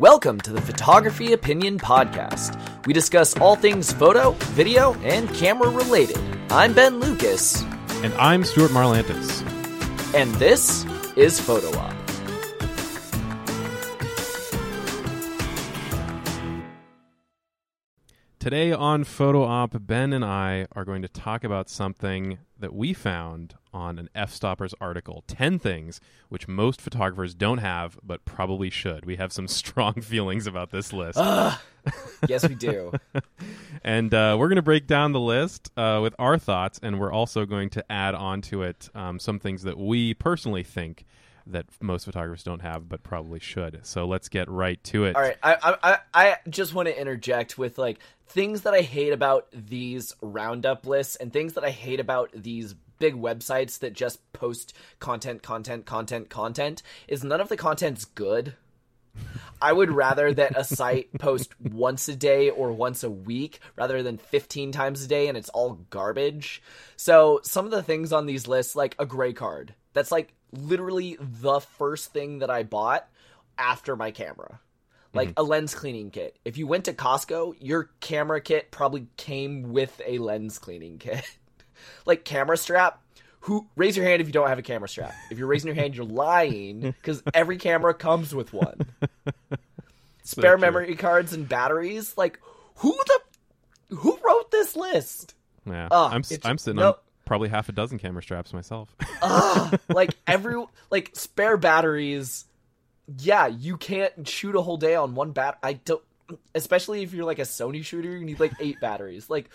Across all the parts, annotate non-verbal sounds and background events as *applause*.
Welcome to the Photography Opinion Podcast. We discuss all things photo, video, and camera related. I'm Ben Lucas, And I'm Stuart Marlantis. and this is Photo Op. Today on Photo Op, Ben and I are going to talk about something that we found on an Fstoppers article 10 things which most photographers don't have but probably should. We have some *laughs* strong feelings about this list. *laughs* Yes, we do. and uh, we're going to break down the list uh, with our thoughts, and we're also going to add on to it um, some things that we personally think that most photographers don't have but probably should. So let's get right to it. All right, I, I I- I just want to interject with like things that I hate about these roundup lists and things that I hate about these big websites that just post content, content, content, content. Is none of the content's good. I would rather that a site *laughs* post once a day or once a week rather than 15 times a day and it's all garbage. So, some of the things on these lists, like a gray card, that's like literally the first thing that I bought after my camera. Like mm-hmm. a lens cleaning kit. If you went to Costco, your camera kit probably came with a lens cleaning kit. *laughs* like camera strap, who raise your hand if you don't have a camera strap. If you're raising your hand, you're lying because every camera comes with one. *laughs* Spare true. memory cards and batteries. Like who the who wrote this list? Yeah, Ugh, I'm I'm sitting no. on probably half a dozen camera straps myself. *laughs* like every like spare batteries. Yeah, you can't shoot a whole day on one bat. I don't. Especially if you're like a Sony shooter, you need like eight *laughs* batteries. Like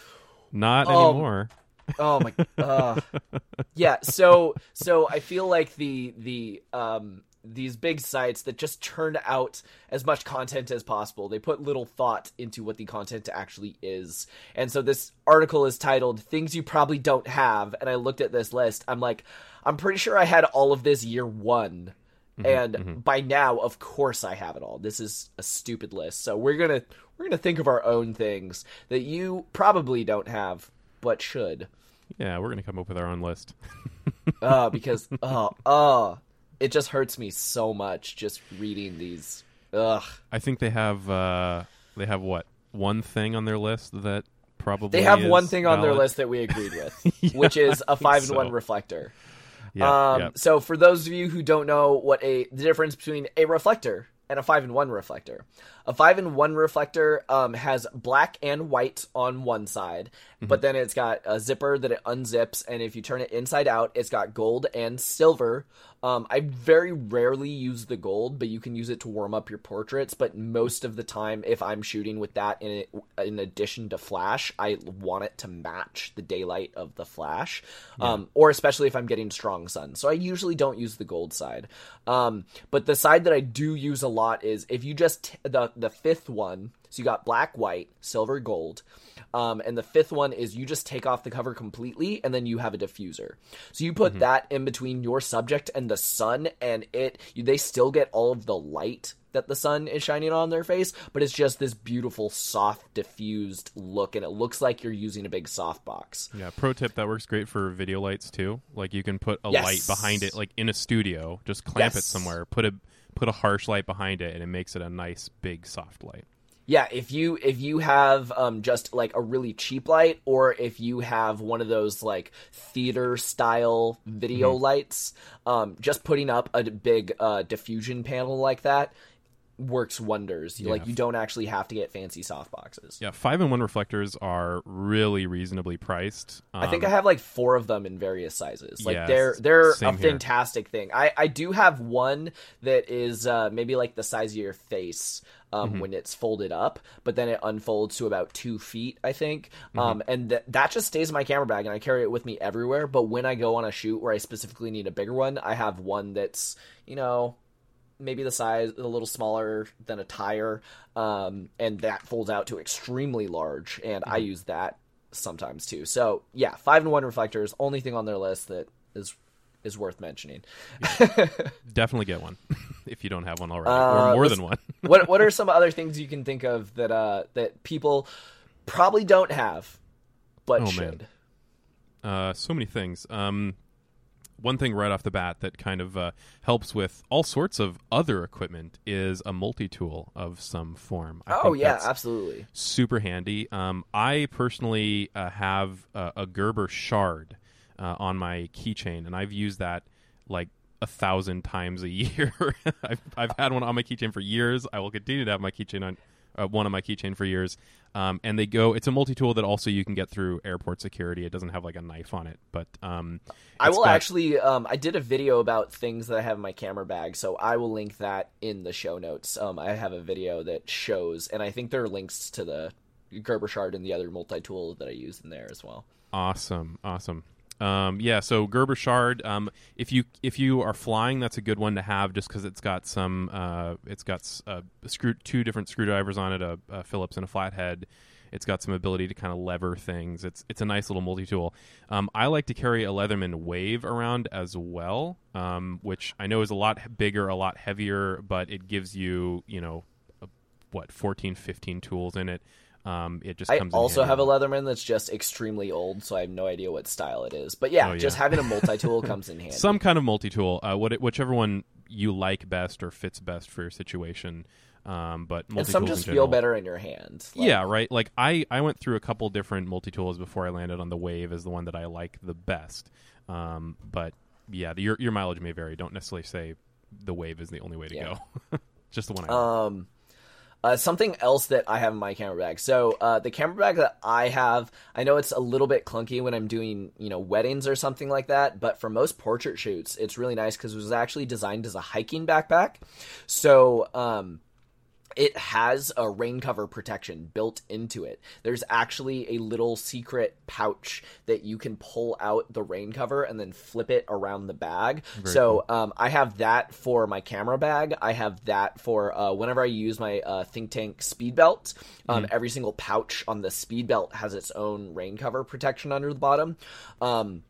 Not Um, anymore. *laughs* Oh my uh *laughs* Yeah, so so I feel like the the um these big sites that just churn out as much content as possible. They put little thought into what the content actually is. And so this article is titled Things You Probably Don't Have and I looked at this list. I'm like I'm pretty sure I had all of this year 1. and by now of course I have it all. This is a stupid list. So we're going to we're to think of our own things that you probably don't have but should. Yeah, we're gonna come up with our own list. *laughs* uh, because oh oh it just hurts me so much just reading these ugh I think they have uh they have what one thing on their list that probably they have one thing on their list that we agreed with *laughs* which is a five and one so. reflector Yeah, um yeah. so for those of you who don't know what a the difference between a reflector and a five and one reflector a five and one reflector um, has black and white on one side Mm-hmm. but then it's got a zipper that it unzips and if you turn it inside out it's got gold and silver. Um, i very rarely use the gold but you can use it to warm up your portraits but most of the time if i'm shooting with that in it, in addition to flash i want it to match the daylight of the flash um, or especially if i'm getting strong sun. So i usually don't use the gold side. Um, but the side that i do use a lot is if you just t- the the fifth one so you got black white silver gold um, and the fifth one is you just take off the cover completely and then you have a diffuser. So you put that in between your subject and the sun, and it you, they still get all of the light that the sun is shining on their face, but it's just this beautiful, soft, diffused look, and it looks like you're using a big softbox. Yeah, pro tip that works great for video lights too. Like you can put a Yes. light behind it, like in a studio. Just clamp it somewhere. Put a put a harsh light behind it, and it makes it a nice big soft light. Yeah, if you if you have um, just like a really cheap light, or if you have one of those like theater style video lights, um, just putting up a big uh, diffusion panel like that works wonders. You, Like you don't actually have to get fancy softboxes. Yeah, five and one reflectors are really reasonably priced. I think Um, I have like four of them in various sizes. Like Yes, they're they're a same here. fantastic thing. I I do have one that is uh, maybe like the size of your face um, Mm-hmm. when it's folded up, but then it unfolds to about two feet, I think. Mm-hmm. Um, and th- that just stays in my camera bag, and I carry it with me everywhere. But when I go on a shoot where I specifically need a bigger one, I have one that's you know maybe the size a little smaller than a tire um, and that folds out to extremely large and i Mm-hmm. use that sometimes too so yeah five and one reflectors only thing on their list that is is worth mentioning *laughs* definitely get one *laughs* if you don't have one already, Uh, or more than one. *laughs* what what are some other things you can think of that uh that people probably don't have but Oh, man. should Uh, so many things. Um, one thing right off the bat that kind of uh, helps with all sorts of other equipment is a multi-tool of some form. I oh yeah, absolutely. super handy. Um, I personally uh, have uh, a Gerber shard uh, on my keychain, and I've used that like a thousand times a *laughs* year. I've, I've had one on my keychain for years. I will continue to have my keychain on uh, one on my keychain for years. Um, and they go. It's a multi tool that also you can get through airport security. It doesn't have like a knife on it, but um, I will got- actually. Um, I did a video about things that I have in my camera bag, so I will link that in the show notes. Um, I have a video that shows, and I think there are links to the Gerber shard and the other multi tool that I use in there as well. Awesome, awesome. Um, yeah, so Gerber shard. Um, if you if you are flying, that's a good one to have, just because it's got some. Uh, it's got uh, screw two different screwdrivers on it, a, a Phillips and a flathead. It's got some ability to kind of lever things. It's it's a nice little multi tool. Um, I like to carry a Leatherman Wave around as well, um, which I know is a lot bigger, a lot heavier, but it gives you you know a, what 14, 15 tools in it. Um, it just I comes in also have a Leatherman that's just extremely old, so I have no idea what style it is. But yeah, Oh, yeah. just having a *laughs* multi tool comes in handy. some kind of multi-tool uh, what, whichever one you like best or fits best for your situation um, but and some just feel better in your hand. Like, yeah right like I, I went through a couple different multi-tools before i landed on the wave as the one that i like the best um, but yeah the, your, your mileage may vary don't necessarily say the wave is the only way to Yeah. go *laughs* just the one i like. Um, uh, something else that I have in my camera bag. So uh, the camera bag that I have, I know it's a little bit clunky when I'm doing you know weddings or something like that, but for most portrait shoots, it's really nice because it was actually designed as a hiking backpack. So um, it has a rain cover protection built into it. There's actually a little secret pouch that you can pull out the rain cover and then flip it around the bag. so um, I have that for my camera bag. I have that for uh, whenever I use my uh, Think Tank speed belt. Um, Every single pouch on the speed belt has its own rain cover protection under the bottom. Um,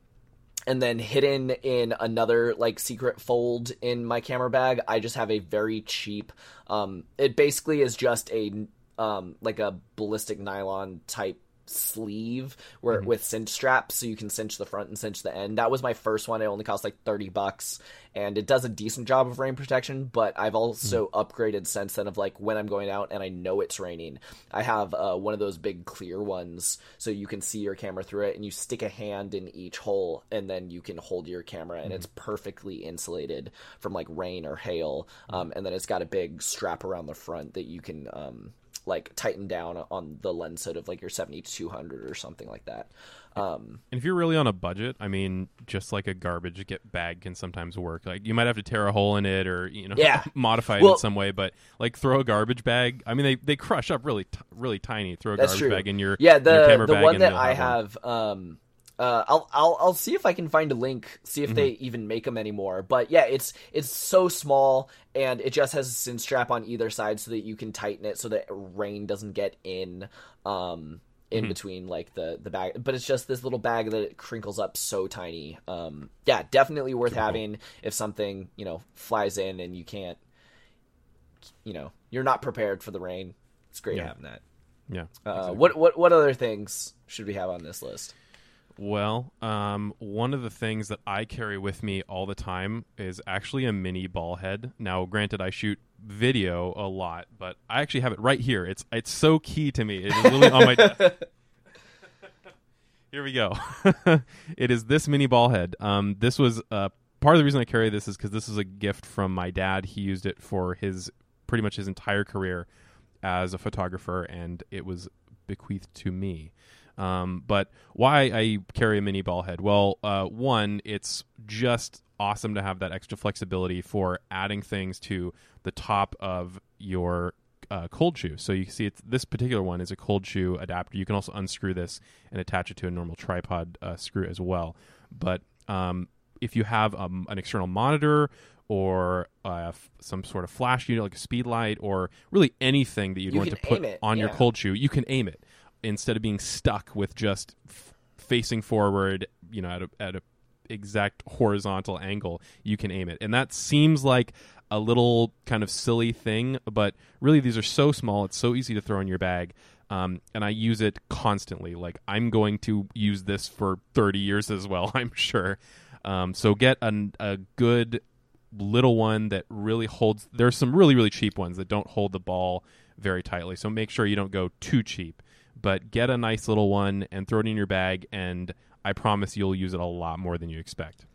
and then hidden in another like secret fold in my camera bag i just have a very cheap um it basically is just a um like a ballistic nylon type sleeve where with cinch straps so you can cinch the front and cinch the end. That was my first one. It only cost like 30 bucks and it does a decent job of rain protection but i've also upgraded since then of like when i'm going out and i know it's raining. I have uh, one of those big clear ones so you can see your camera through it and you stick a hand in each hole and then you can hold your camera and it's perfectly insulated from like rain or hail. Um, and then it's got a big strap around the front that you can um, like tighten down on the lens hood of like your 7200 or something like that um, And if you're really on a budget, I mean, just like a garbage get bag can sometimes work. Like you might have to tear a hole in it or you know Yeah. *laughs* modify it Well- in some way. But like throw a garbage bag. I mean, they, they crush up really t- really tiny. Throw a garbage true. bag in your yeah the camera the bag one that i have um uh, I'll I'll I'll see if I can find a link, see if they even make them anymore. But yeah, it's it's so small and it just has a cinch strap on either side so that you can tighten it so that rain doesn't get in um in between like the the bag. But it's just this little bag that it crinkles up so tiny. Um yeah, definitely worth having if something, you know, flies in and you can't you know, you're not prepared for the rain. It's great Yeah. having that. Yeah. Uh, exactly. What what what other things should we have on this list? Well, um, one of the things that I carry with me all the time is actually a mini ball head. Now, granted, I shoot video a lot, but I actually have it right here. It's it's so key to me. It is literally on my *laughs* desk. Here we go. *laughs* it is this mini ball head. Um, this was uh, part of the reason I carry this is because this is a gift from my dad. He used it for his pretty much his entire career as a photographer, and it was bequeathed to me. Um, but why I carry a mini ball head? Well, uh, one, it's just awesome to have that extra flexibility for adding things to the top of your uh, cold shoe. So you can see it's, this particular one is a cold shoe adapter. You can also unscrew this and attach it to a normal tripod uh, screw as well. But um, if you have um, an external monitor or uh, f- some sort of flash unit like a speed light or really anything that you'd You want to put it, on your cold shoe, you can aim it instead of being stuck with just f- facing forward, you know, at a, at a exact horizontal angle, you can aim it. And that seems like a little kind of silly thing, but really these are so small, it's so easy to throw in your bag. Um, and I use it constantly. Like I'm going to use this for 30 years as well, *laughs* I'm sure. Um, so get a, a good little one that really holds. There's some really really cheap ones that don't hold the ball very tightly. So make sure you don't go too cheap, but get a nice little one and throw it in your bag. And I promise you'll use it a lot more than you expect.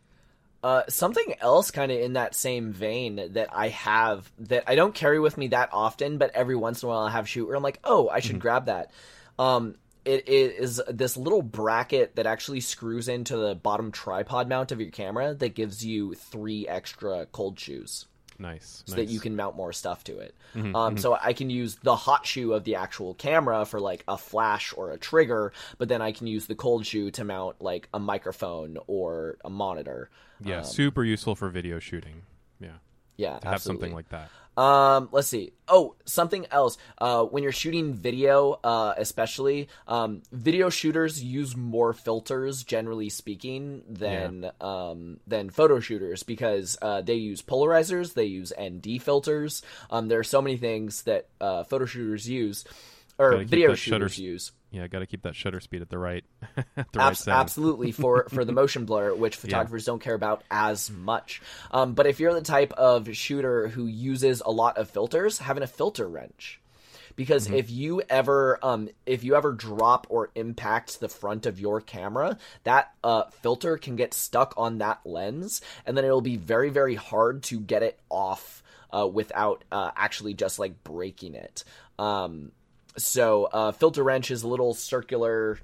Uh, something else kind of in that same vein that I have that I don't carry with me that often, but every once in a while I have shoot where I'm like, oh, I should mm-hmm. grab that. Um, it is this little bracket that actually screws into the bottom tripod mount of your camera that gives you three extra cold shoes. Nice. So nice. that you can mount more stuff to it. Mm-hmm, um, mm-hmm. So I can use the hot shoe of the actual camera for like a flash or a trigger, but then I can use the cold shoe to mount like a microphone or a monitor. Yeah, um, super useful for video shooting. Yeah. Yeah, to have something like that. Um, let's see. Oh, something else. Uh, when you're shooting video, uh, especially, um, video shooters use more filters, generally speaking, than yeah. um, than photo shooters because uh, they use polarizers, they use ND filters. Um, there are so many things that uh, photo shooters use or video shooters use. Yeah, got to keep that shutter speed at the right, *laughs* at the right Absolutely for *laughs* for the motion blur, which photographers yeah. don't care about as much. Um, but if you're the type of shooter who uses a lot of filters, having a filter wrench. Because mm-hmm. if you ever um, if you ever drop or impact the front of your camera, that uh, filter can get stuck on that lens, and then it'll be very very hard to get it off uh, without uh, actually just like breaking it. Um, so uh, filter wrench is a little circular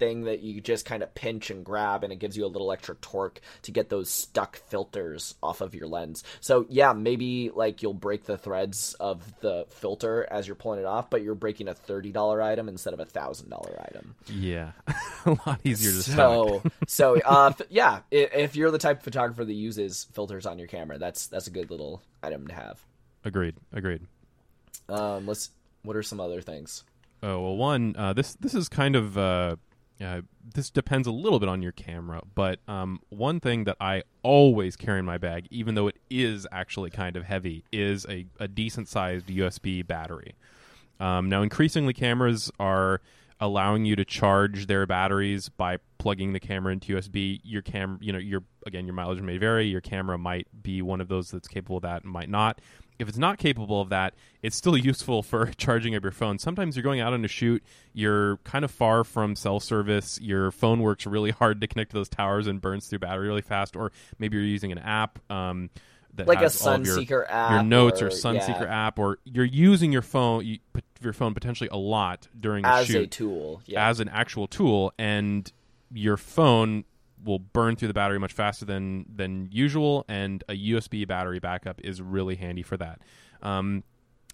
thing that you just kind of pinch and grab and it gives you a little extra torque to get those stuck filters off of your lens. So yeah, maybe like you'll break the threads of the filter as you're pulling it off, but you're breaking a $30 item instead of a $1000 item. Yeah. *laughs* a lot easier to So *laughs* so uh yeah, if you're the type of photographer that uses filters on your camera, that's that's a good little item to have. Agreed. Agreed. Um let's what are some other things? Oh well, one uh, this this is kind of uh, uh, this depends a little bit on your camera, but um, one thing that I always carry in my bag, even though it is actually kind of heavy, is a, a decent sized USB battery. Um, now, increasingly, cameras are allowing you to charge their batteries by plugging the camera into USB. Your cam, you know, your again, your mileage may vary. Your camera might be one of those that's capable of that, and might not if it's not capable of that, it's still useful for *laughs* charging up your phone. Sometimes you're going out on a shoot, you're kind of far from cell service, your phone works really hard to connect to those towers and burns through battery really fast, or maybe you're using an app. Um, that like a Sunseeker your, app, your notes or, or Sunseeker yeah. app, or you're using your phone, you, your phone potentially a lot during as shoot, a tool, yeah. as an actual tool, and your phone will burn through the battery much faster than than usual, and a USB battery backup is really handy for that. Um,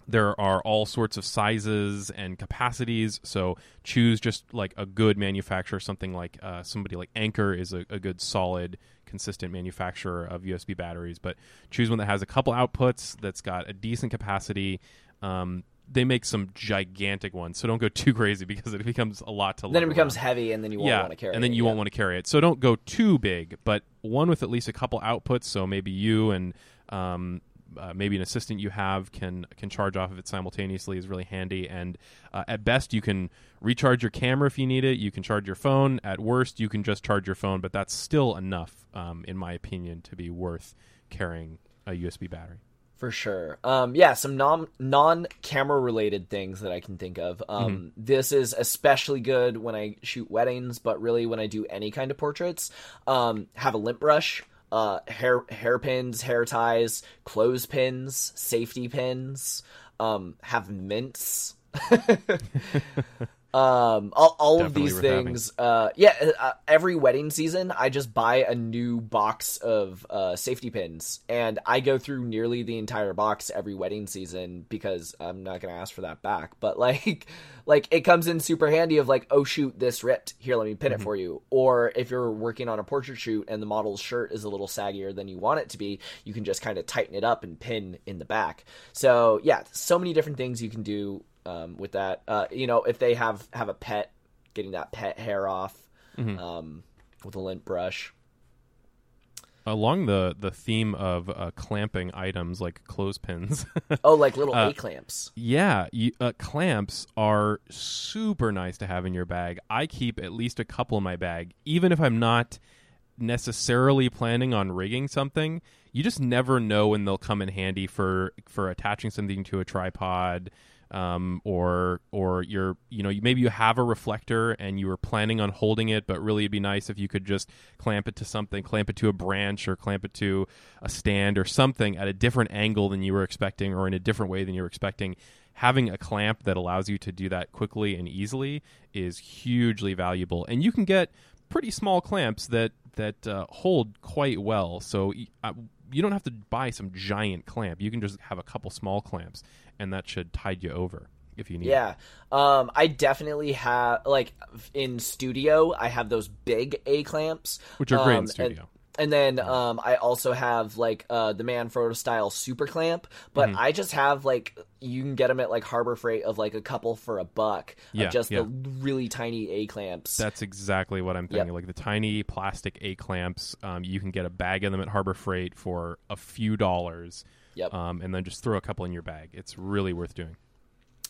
there are all sorts of sizes and capacities, so choose just like a good manufacturer. Something like uh, somebody like Anker is a, a good, solid, consistent manufacturer of USB batteries. But choose one that has a couple outputs, that's got a decent capacity. Um, they make some gigantic ones, so don't go too crazy because it becomes a lot to. Then it becomes around. heavy, and then you won't yeah, want to carry. and then you yeah. won't want to carry it. So don't go too big, but one with at least a couple outputs. So maybe you and um, uh, maybe an assistant you have can can charge off of it simultaneously is really handy. And uh, at best, you can recharge your camera if you need it. You can charge your phone. At worst, you can just charge your phone, but that's still enough, um, in my opinion, to be worth carrying a USB battery. For sure. Um, yeah, some non non camera related things that I can think of. Um, mm-hmm. This is especially good when I shoot weddings, but really when I do any kind of portraits. Um, have a lint brush, uh, hair hairpins, hair ties, clothespins, safety pins. Um, have mints. *laughs* *laughs* *laughs* Um, all, all of these things. Uh, yeah, uh, uh, every wedding season, I just buy a new box of uh, safety pins, and I go through nearly the entire box every wedding season because I'm not gonna ask for that back. But *laughs* like, like it comes in super handy. Of like, oh shoot, this ripped. Here, let me pin mm-hmm. it for you. Or if you're working on a portrait shoot and the model's shirt is a little saggier than you want it to be, you can just kind of tighten it up and pin in the back. So yeah, so many different things you can do um, with that. Uh, you know, if they have have a pet, getting that pet hair off mm-hmm. um, with a lint brush. Along the the theme of uh, clamping items like clothespins. *laughs* oh, like little uh, A clamps. Yeah, you, uh, clamps are super nice to have in your bag. I keep at least a couple in my bag, even if I'm not necessarily planning on rigging something, you just never know when they'll come in handy for for attaching something to a tripod um, or or you're you know maybe you have a reflector and you were planning on holding it, but really it'd be nice if you could just clamp it to something, clamp it to a branch or clamp it to a stand or something at a different angle than you were expecting or in a different way than you were expecting. Having a clamp that allows you to do that quickly and easily is hugely valuable, and you can get pretty small clamps that that uh, hold quite well. So uh, you don't have to buy some giant clamp. You can just have a couple small clamps, and that should tide you over if you need. Yeah, um, I definitely have like in studio. I have those big A clamps, which are great um, in studio. And then um, I also have like uh, the Manfrotto style super clamp, but Mm-hmm. I just have like you can get them at like Harbor Freight of like a couple for a buck. of Yeah, just yeah. the really tiny A clamps. That's exactly what I'm thinking. Like the tiny plastic A clamps, um, you can get a bag of them at Harbor Freight for a few dollars, Yep. um, and then just throw a couple in your bag. It's really worth doing.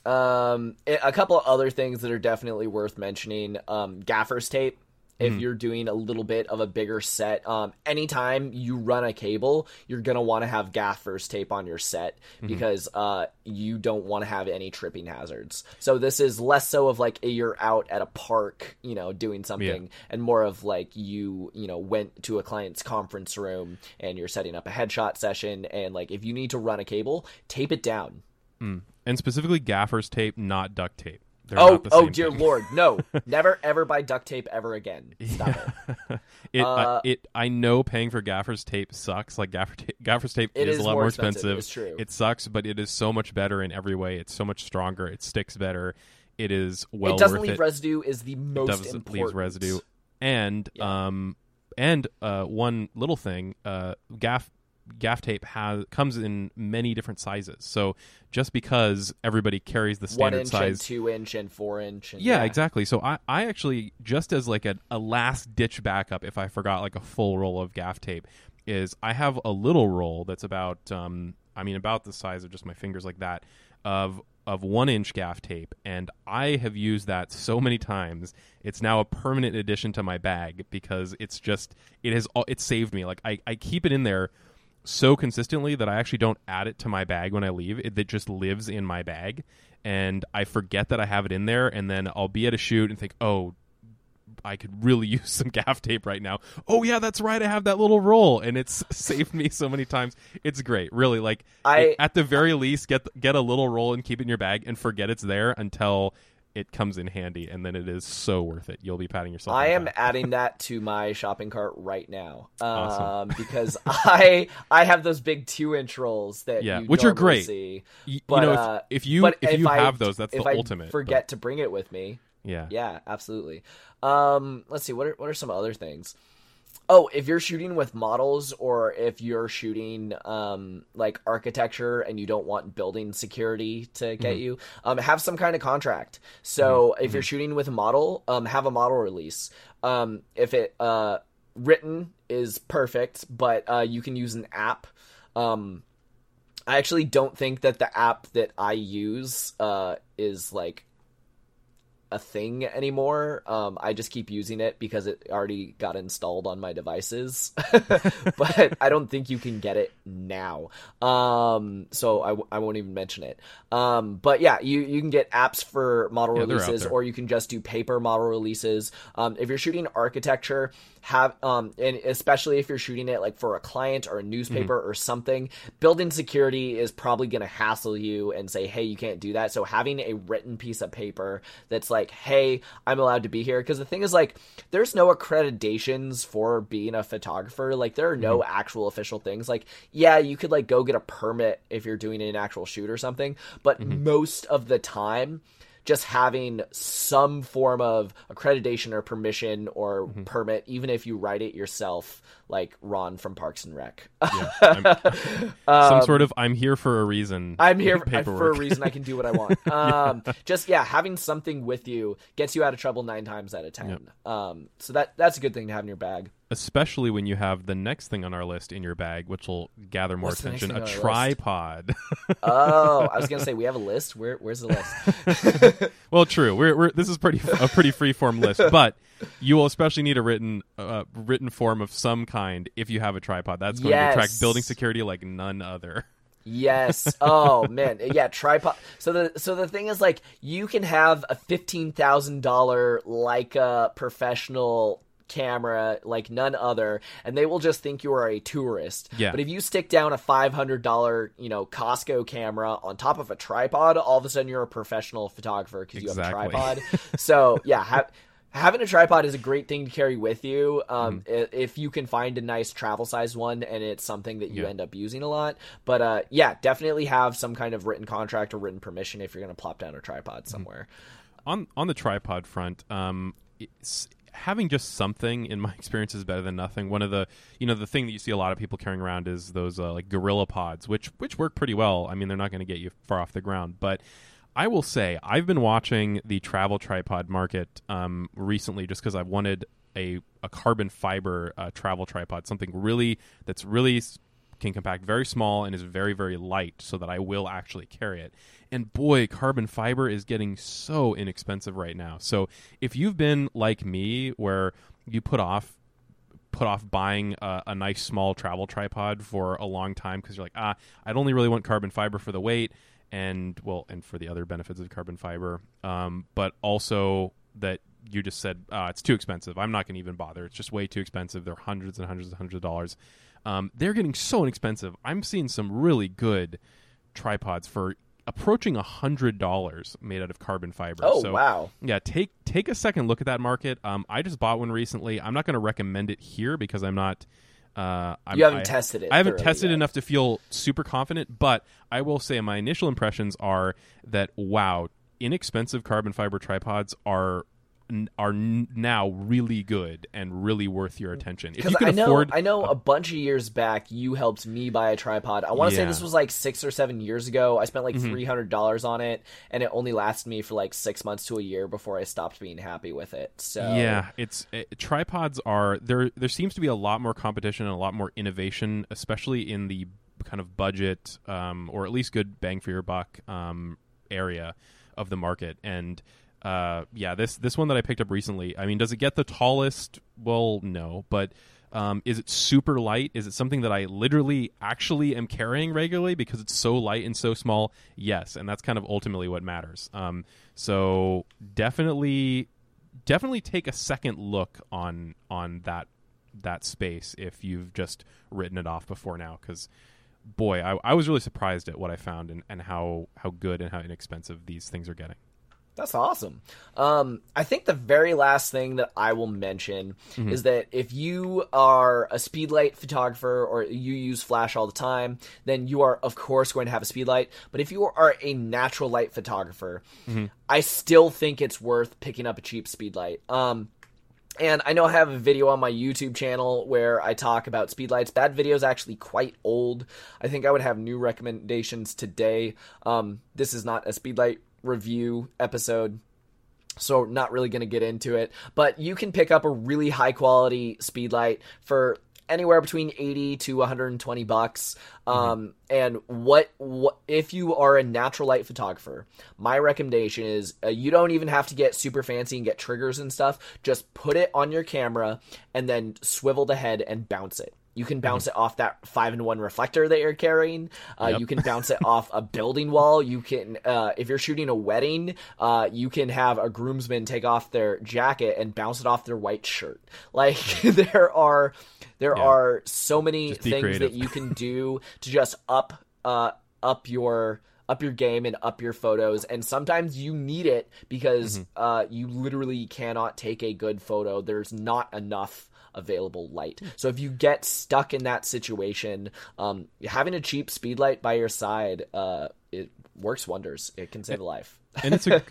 Um, a a couple of other things that are definitely worth mentioning. Um, gaffer's tape. If Mm-hmm. you're doing a little bit of a bigger set, um, anytime you run a cable, you're gonna want to have gaffer's tape on your set Mm-hmm. because uh, you don't want to have any tripping hazards. So this is less so of like you're out at a park, you know, doing something, and more of like you, you know, went to a client's conference room and you're setting up a headshot session, and like if you need to run a cable, tape it down. And specifically, gaffer's tape, not duct tape. They're Oh, oh, dear thing. lord, no! *laughs* Never ever buy duct tape ever again. Stop it. *laughs* It, uh, Uh, it, I know paying for gaffer's tape sucks. Like gaffer ta- gaffer's tape is, is a lot more expensive, it's true. It sucks, but it is so much better in every way. It's so much stronger. It sticks better. It is well it doesn't worth leave it. residue. Is the most it doesn't important. leave residue. And Yeah. um, and uh, one little thing, uh, gaff gaff tape has comes in many different sizes. So just because everybody carries the One standard inch size and two inch and four inch. And, yeah, exactly. So I, I actually just as like a, a last ditch backup, if I forgot like a full roll of gaff tape, is I have a little roll that's about um I mean about the size of just my fingers like that of of one inch gaff tape, and I have used that so many times. It's now a permanent addition to my bag because it's just it has it saved me. Like I, I keep it in there so consistently that I actually don't add it to my bag when I leave. It, it just lives in my bag, and I forget that I have it in there, and then I'll be at a shoot and think, oh. I could really *laughs* use some gaff tape right now. Oh yeah, that's right. I have that little roll, and it's *laughs* saved me so many times. It's great, really. Like I- it- at the very least, get get a little roll and keep it in your bag, and forget it's there until it comes in handy, and then it is so worth it. You'll be patting yourself. I am adding that to my shopping cart right now. Um, Awesome. because *laughs* I I have those big two inch rolls that Yeah, you which are great. See. Y- But, you know, uh, if, if you but if you I, have those, that's if the I ultimate. Forget to bring it with me. yeah. Yeah, absolutely. Um, let's see. What are what are some other things? Oh, if you're shooting with models, or if you're shooting um, like architecture and you don't want building security to get Mm-hmm. you, um, have some kind of contract. So if you're shooting with a model, um, have a model release. Um, if it uh, written is perfect, but uh, you can use an app. Um, I actually don't think that the app that I use uh, is like a thing anymore. Um, I just keep using it because it already got installed on my devices, *laughs* but I don't think you can get it now. Um, so I, w- I won't even mention it. Um, but yeah, you, you can get apps for model Yeah, releases, or you can just do paper model releases. Um, if you're shooting architecture, have um, and especially if you're shooting it like for a client or a newspaper Mm-hmm. or something, building security is probably going to hassle you and say, hey, you can't do that. So having a written piece of paper that's like, hey, I'm allowed to be here. Because the thing is, like, there's no accreditations for being a photographer. Like, there are no Mm-hmm. actual official things. Like, yeah, you could like go get a permit if you're doing an actual shoot or something, but Mm-hmm. most of the time just having some form of accreditation or permission or Mm-hmm. permit, even if you write it yourself, like Ron from Parks and Rec. Yeah. I'm- *laughs* some sort of I'm here for a reason. Um, I'm here *laughs* I- for a reason. I can do what I want. *laughs* Um, Just yeah, having something with you gets you out of trouble nine times out of ten. Um, so that that's a good thing to have in your bag. Especially when you have the next thing on our list in your bag, which will gather more What's the next attention: a on our tripod. Oh, I was gonna say we have a *laughs* list. Where where's the list? *laughs* well, true. We're, we're this is pretty a pretty free form list, *laughs* but you will especially need a written uh, written form of some kind if you have a tripod. That's going Yes. to attract building security like none other. Yes. Oh man. Yeah. Tripod. So the so the thing is like you can have a fifteen thousand dollar Leica professional camera like none other and they will just think you are a tourist Yeah. but if you stick down a $500 you know costco camera on top of a tripod all of a sudden you're a professional photographer because you have a Exactly. tripod *laughs* so yeah ha- having a tripod is a great thing to carry with you um, Mm-hmm. if you can find a nice travel size one and it's something that you Yeah. end up using a lot but uh, yeah definitely have some kind of written contract or written permission if you're going to plop down a tripod Mm-hmm. somewhere on on the tripod front, um, having just something in my *laughs* experience is better than nothing. One of the you know the thing that you see a lot of people carrying around is those uh, like GorillaPods, which which work pretty well. I mean, they're not going to get you far off the ground, but I will say I've been watching the travel tripod market um, recently just because I wanted a a carbon fiber uh, travel tripod, something really that's really can compact very small and is very very light so that I will actually carry it. And boy, carbon fiber is getting so inexpensive right now. So if you've been like me where you put off put off buying a, a nice small travel tripod for a long time because you're like, ah, I'd only really want carbon fiber for the weight and well, and for the other benefits of carbon fiber, um, but also that you just said uh, it's too expensive. I'm not going to even bother. It's just way too expensive. They're hundreds and hundreds and hundreds of dollars. Um, they're getting so inexpensive. I'm seeing some really good tripods for approaching a hundred dollars made out of carbon fiber. oh So, wow yeah, take take a second look at that market. Um, I just bought one recently. I'm not going to recommend it here because I'm not. Uh, I'm, You haven't I- tested it I haven't tested yet. enough to feel super confident, but I will say my initial impressions are that wow, inexpensive carbon fiber tripods are are now really good and really worth your attention. If because you can I know afford, I know a bunch of years back you helped me buy a tripod. I want to say Yeah. Mm-hmm. this was like six or seven years ago. I spent like three hundred dollars on it, and it only lasted me for like six months to a year before I stopped being happy with it. So Yeah, it's it, tripods are there. There seems to be a lot more competition and a lot more innovation, especially in the kind of budget um, or at least good bang for your buck um, area of the market. And uh, yeah, this this one that I picked up recently. I mean, does it get the tallest? Well, no, but. Um, is it super light? Is it something that I literally actually am carrying regularly because it's so light and so small? Yes, and that's kind of ultimately what matters. Um, so definitely definitely take a second look on on that that space if you've just written it off before now because boy I, I was really surprised at what i found and, and how how good and how inexpensive these things are getting That's awesome. Um, I think the very last thing that I will mention Mm-hmm. is that if you are a speedlight photographer or you use flash all the time, then you are of course going to have a speedlight. But if you are a natural light photographer, Mm-hmm. I still think it's worth picking up a cheap speedlight. Um, and I know I have a video on my YouTube channel where I talk about speedlights. That video is actually quite old. I think I would have new recommendations today. Um, this is not a speedlight review episode, so not really going to get into it. But you can pick up a really high quality speedlight for anywhere between 80 to 120 bucks. Um and what what if you are a natural light photographer my recommendation is uh, you don't even have to get super fancy and get triggers and stuff. Just put it on your camera and then swivel the head and bounce it you can bounce it off that five in one reflector that you're carrying. Uh, Yep. You can bounce it off a building wall. You can, uh, if you're shooting a wedding, uh, you can have a groomsman take off their jacket and bounce it off their white shirt. *laughs* Like *laughs* there are, there Yeah. are so many things creative. that you can *laughs* do to just up, uh, up your up your game and up your photos and sometimes you need it because Mm-hmm. uh, you literally cannot take a good photo there's not enough available light. So if you get stuck in that situation um, having a cheap speed light by your side uh, it works wonders. It can save a life. *laughs* And it's a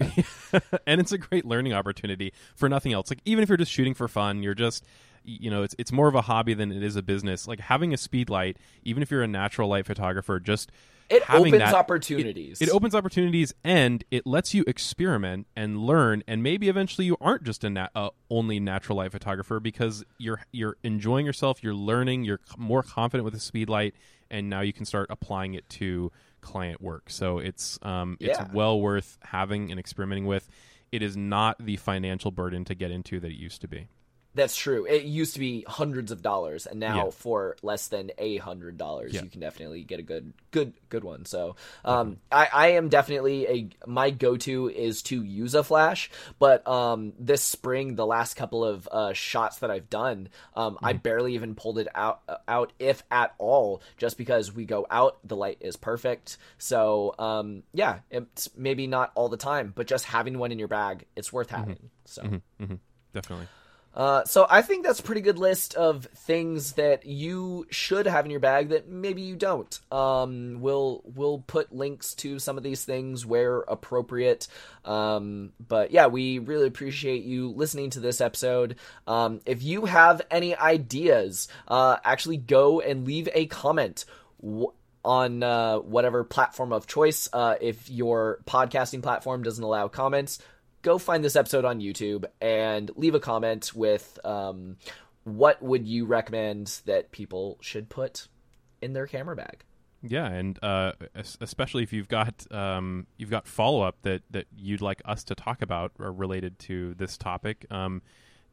*laughs* and it's a great learning opportunity for nothing else. Like even if you're just shooting for fun you're just you know it's it's more of a hobby than it is a business. Like having a speed light, even if you're a natural light photographer, just it opens that- opportunities. It, it opens opportunities and it lets you experiment and learn, and maybe eventually you aren't just a na- uh, only natural light photographer because you're you're enjoying yourself, you're learning, you're c- more confident with the speed light, and now you can start applying it to client work. So it's um, it's Yeah. well worth having and experimenting with. It is not the financial burden to get into that it used to be. That's true. It used to be hundreds of dollars, and now Yeah. for less than a hundred dollars, Yeah. you can definitely get a good, good, good one. So, um, I, I am definitely a my go to is to use a flash, but um, this spring, the last couple of uh, shots that I've done, um, I barely even pulled it out, out if at all, just because we go out, the light is perfect. So, um, yeah, it's maybe not all the time, but just having one in your bag, it's worth having. So. Definitely. Uh, so I think that's a pretty good list of things that you should have in your bag that maybe you don't. Um, we'll we'll put links to some of these things where appropriate. Um, but yeah, we really appreciate you listening to this episode. Um, if you have any ideas, uh, actually go and leave a comment. On uh, whatever platform of choice. Uh, if your podcasting platform doesn't allow comments, go find this episode on YouTube and leave a comment with um, what would you recommend that people should put in their camera bag. Yeah, and uh, especially if you've got um, you've got follow up that that you'd like us to talk about or related to this topic, um,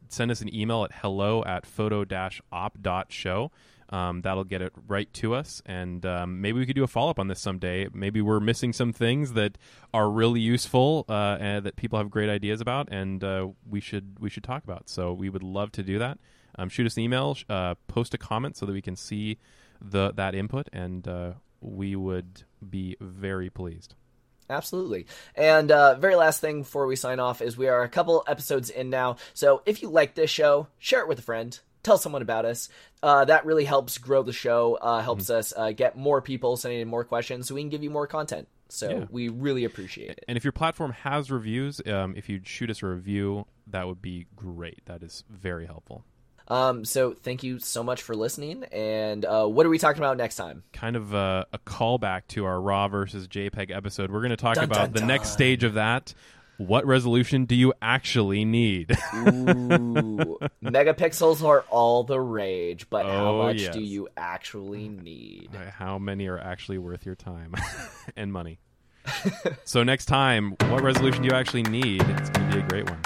send us an email at hello at photo op dot show. Um, that'll get it right to us, and um, maybe we could do a follow up on this someday. Maybe we're missing some things that are really useful uh, and that people have great ideas about, and uh, we should we should talk about. So we would love to do that. Um, shoot us an email, uh, post a comment so that we can see the that input, and uh, we would be very pleased. Absolutely. And uh, very last thing before we sign off is we are a couple episodes in now. So if you like this show, share it with a friend. Tell someone about us. Uh, that really helps grow the show. Uh, helps us uh, get more people sending in more questions, so we can give you more content. So Yeah. we really appreciate it. And if your platform has reviews, um, if you'd shoot us a review, that would be great. That is very helpful. Um, so thank you so much for listening. And uh, what are we talking about next time? Kind of a, a callback to our RAW versus JPEG episode. We're going to talk Dun, about dun, the next stage of that. What resolution do you actually need? *laughs* Ooh, megapixels are all the rage, but how Oh, much yes. do you actually need? How many are actually worth your time *laughs* and money? *laughs* so next time, what resolution do you actually need? It's going to be a great one.